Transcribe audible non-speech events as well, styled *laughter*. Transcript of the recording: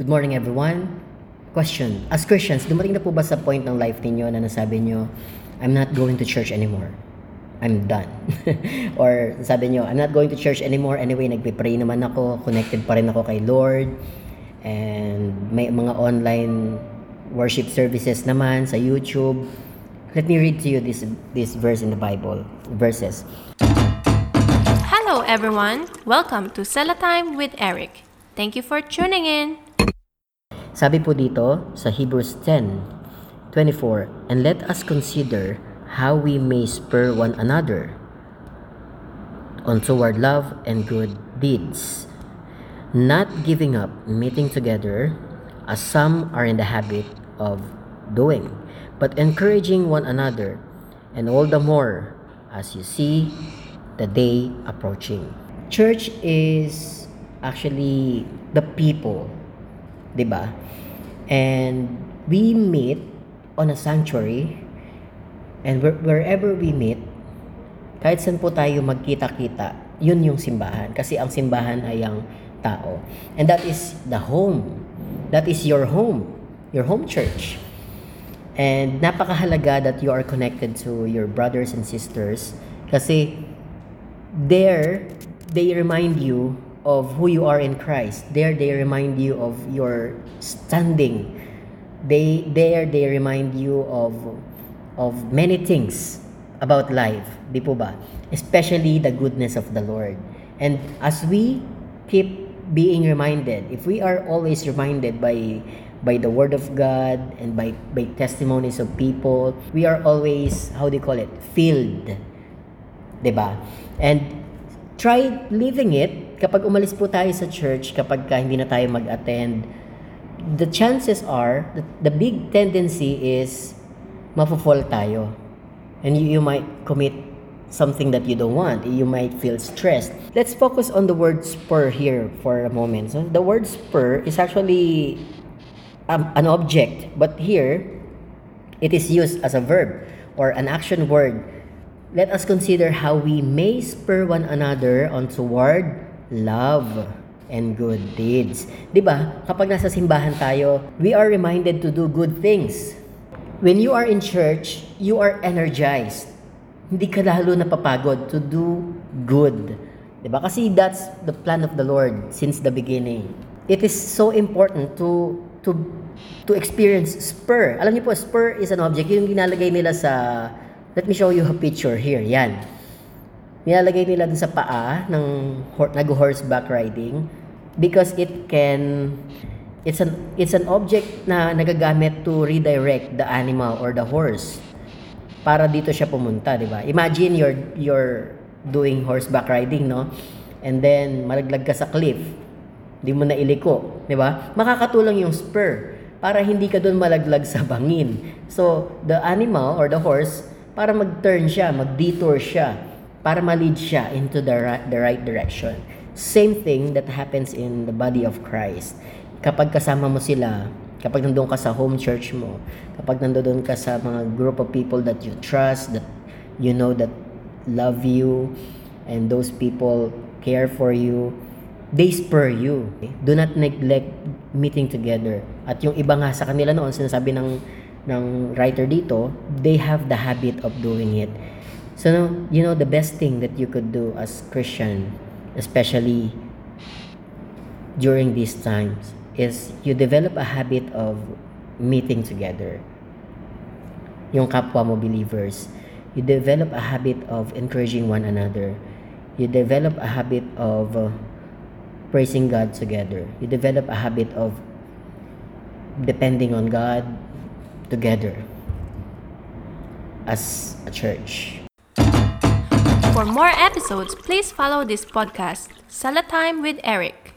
Good morning everyone. Question. As Christians, dumating na po ba sa point ng life ninyo na nasabi nyo, I'm not going to church anymore. I'm done. *laughs* Or sabi nyo, I'm not going to church anymore. Anyway, nagpe-pray naman ako. Connected pa rin ako kay Lord. And may mga online worship services naman sa YouTube. Let me read to you this this verse in the Bible. Verses. Hello, everyone. Welcome to Sella Time with Eric. Thank you for tuning in. Sabi po dito sa Hebrews 10:24, And let us consider how we may spur one another on toward love and good deeds, not giving up meeting together as some are in the habit of doing, but encouraging one another, and all the more as you see the day approaching. Church is actually the people 'di ba? And we meet on a sanctuary and where- wherever we meet, kahit saan po tayo magkita-kita, yun yung simbahan. Kasi ang simbahan ay ang tao. And that is the home. That is your home. Your home church. And napakahalaga that you are connected to your brothers and sisters kasi there they remind you of who you are in Christ. There they remind you of your standing. They there they remind you of of many things about life, di po ba? Especially the goodness of the Lord. And as we keep being reminded, if we are always reminded by by the word of God and by by testimonies of people, we are always how do you call it? filled 'di ba? And try living it kapag umalis po tayo sa church, kapag ka hindi na tayo mag-attend. The chances are, the, the big tendency is mafo-fall tayo. And you, you might commit something that you don't want. You might feel stressed. Let's focus on the word spur here for a moment. So the word spur is actually um, an object, but here it is used as a verb or an action word. Let us consider how we may spur one another on toward love and good deeds. 'Di ba? Kapag nasa simbahan tayo, we are reminded to do good things. When you are in church, you are energized. Hindi ka lalo napapagod to do good. 'Di ba? Kasi that's the plan of the Lord since the beginning. It is so important to to to experience spur. Alam niyo po, spur is an object yung ginalagay nila sa Let me show you a picture here. Yan. Nilalagay nila dun sa paa ng hor- nag-horseback riding because it can it's an it's an object na nagagamit to redirect the animal or the horse para dito siya pumunta, di ba? Imagine you're you're doing horseback riding, no? And then malaglag ka sa cliff. Hindi mo na iliko, di ba? Makakatulong yung spur para hindi ka doon malaglag sa bangin. So, the animal or the horse para mag-turn siya, mag-detour siya, para ma-lead siya into the right, the right direction. Same thing that happens in the body of Christ. Kapag kasama mo sila, kapag nandoon ka sa home church mo, kapag nandoon ka sa mga group of people that you trust, that you know that love you, and those people care for you, they spur you. Do not neglect meeting together. At yung iba nga sa kanila noon, sinasabi ng ng writer dito, they have the habit of doing it. So, you know, the best thing that you could do as Christian, especially during these times, is you develop a habit of meeting together. Yung kapwa mo believers. You develop a habit of encouraging one another. You develop a habit of uh, praising God together. You develop a habit of depending on God together as a church. For more episodes, please follow this podcast, Sella Time with Eric.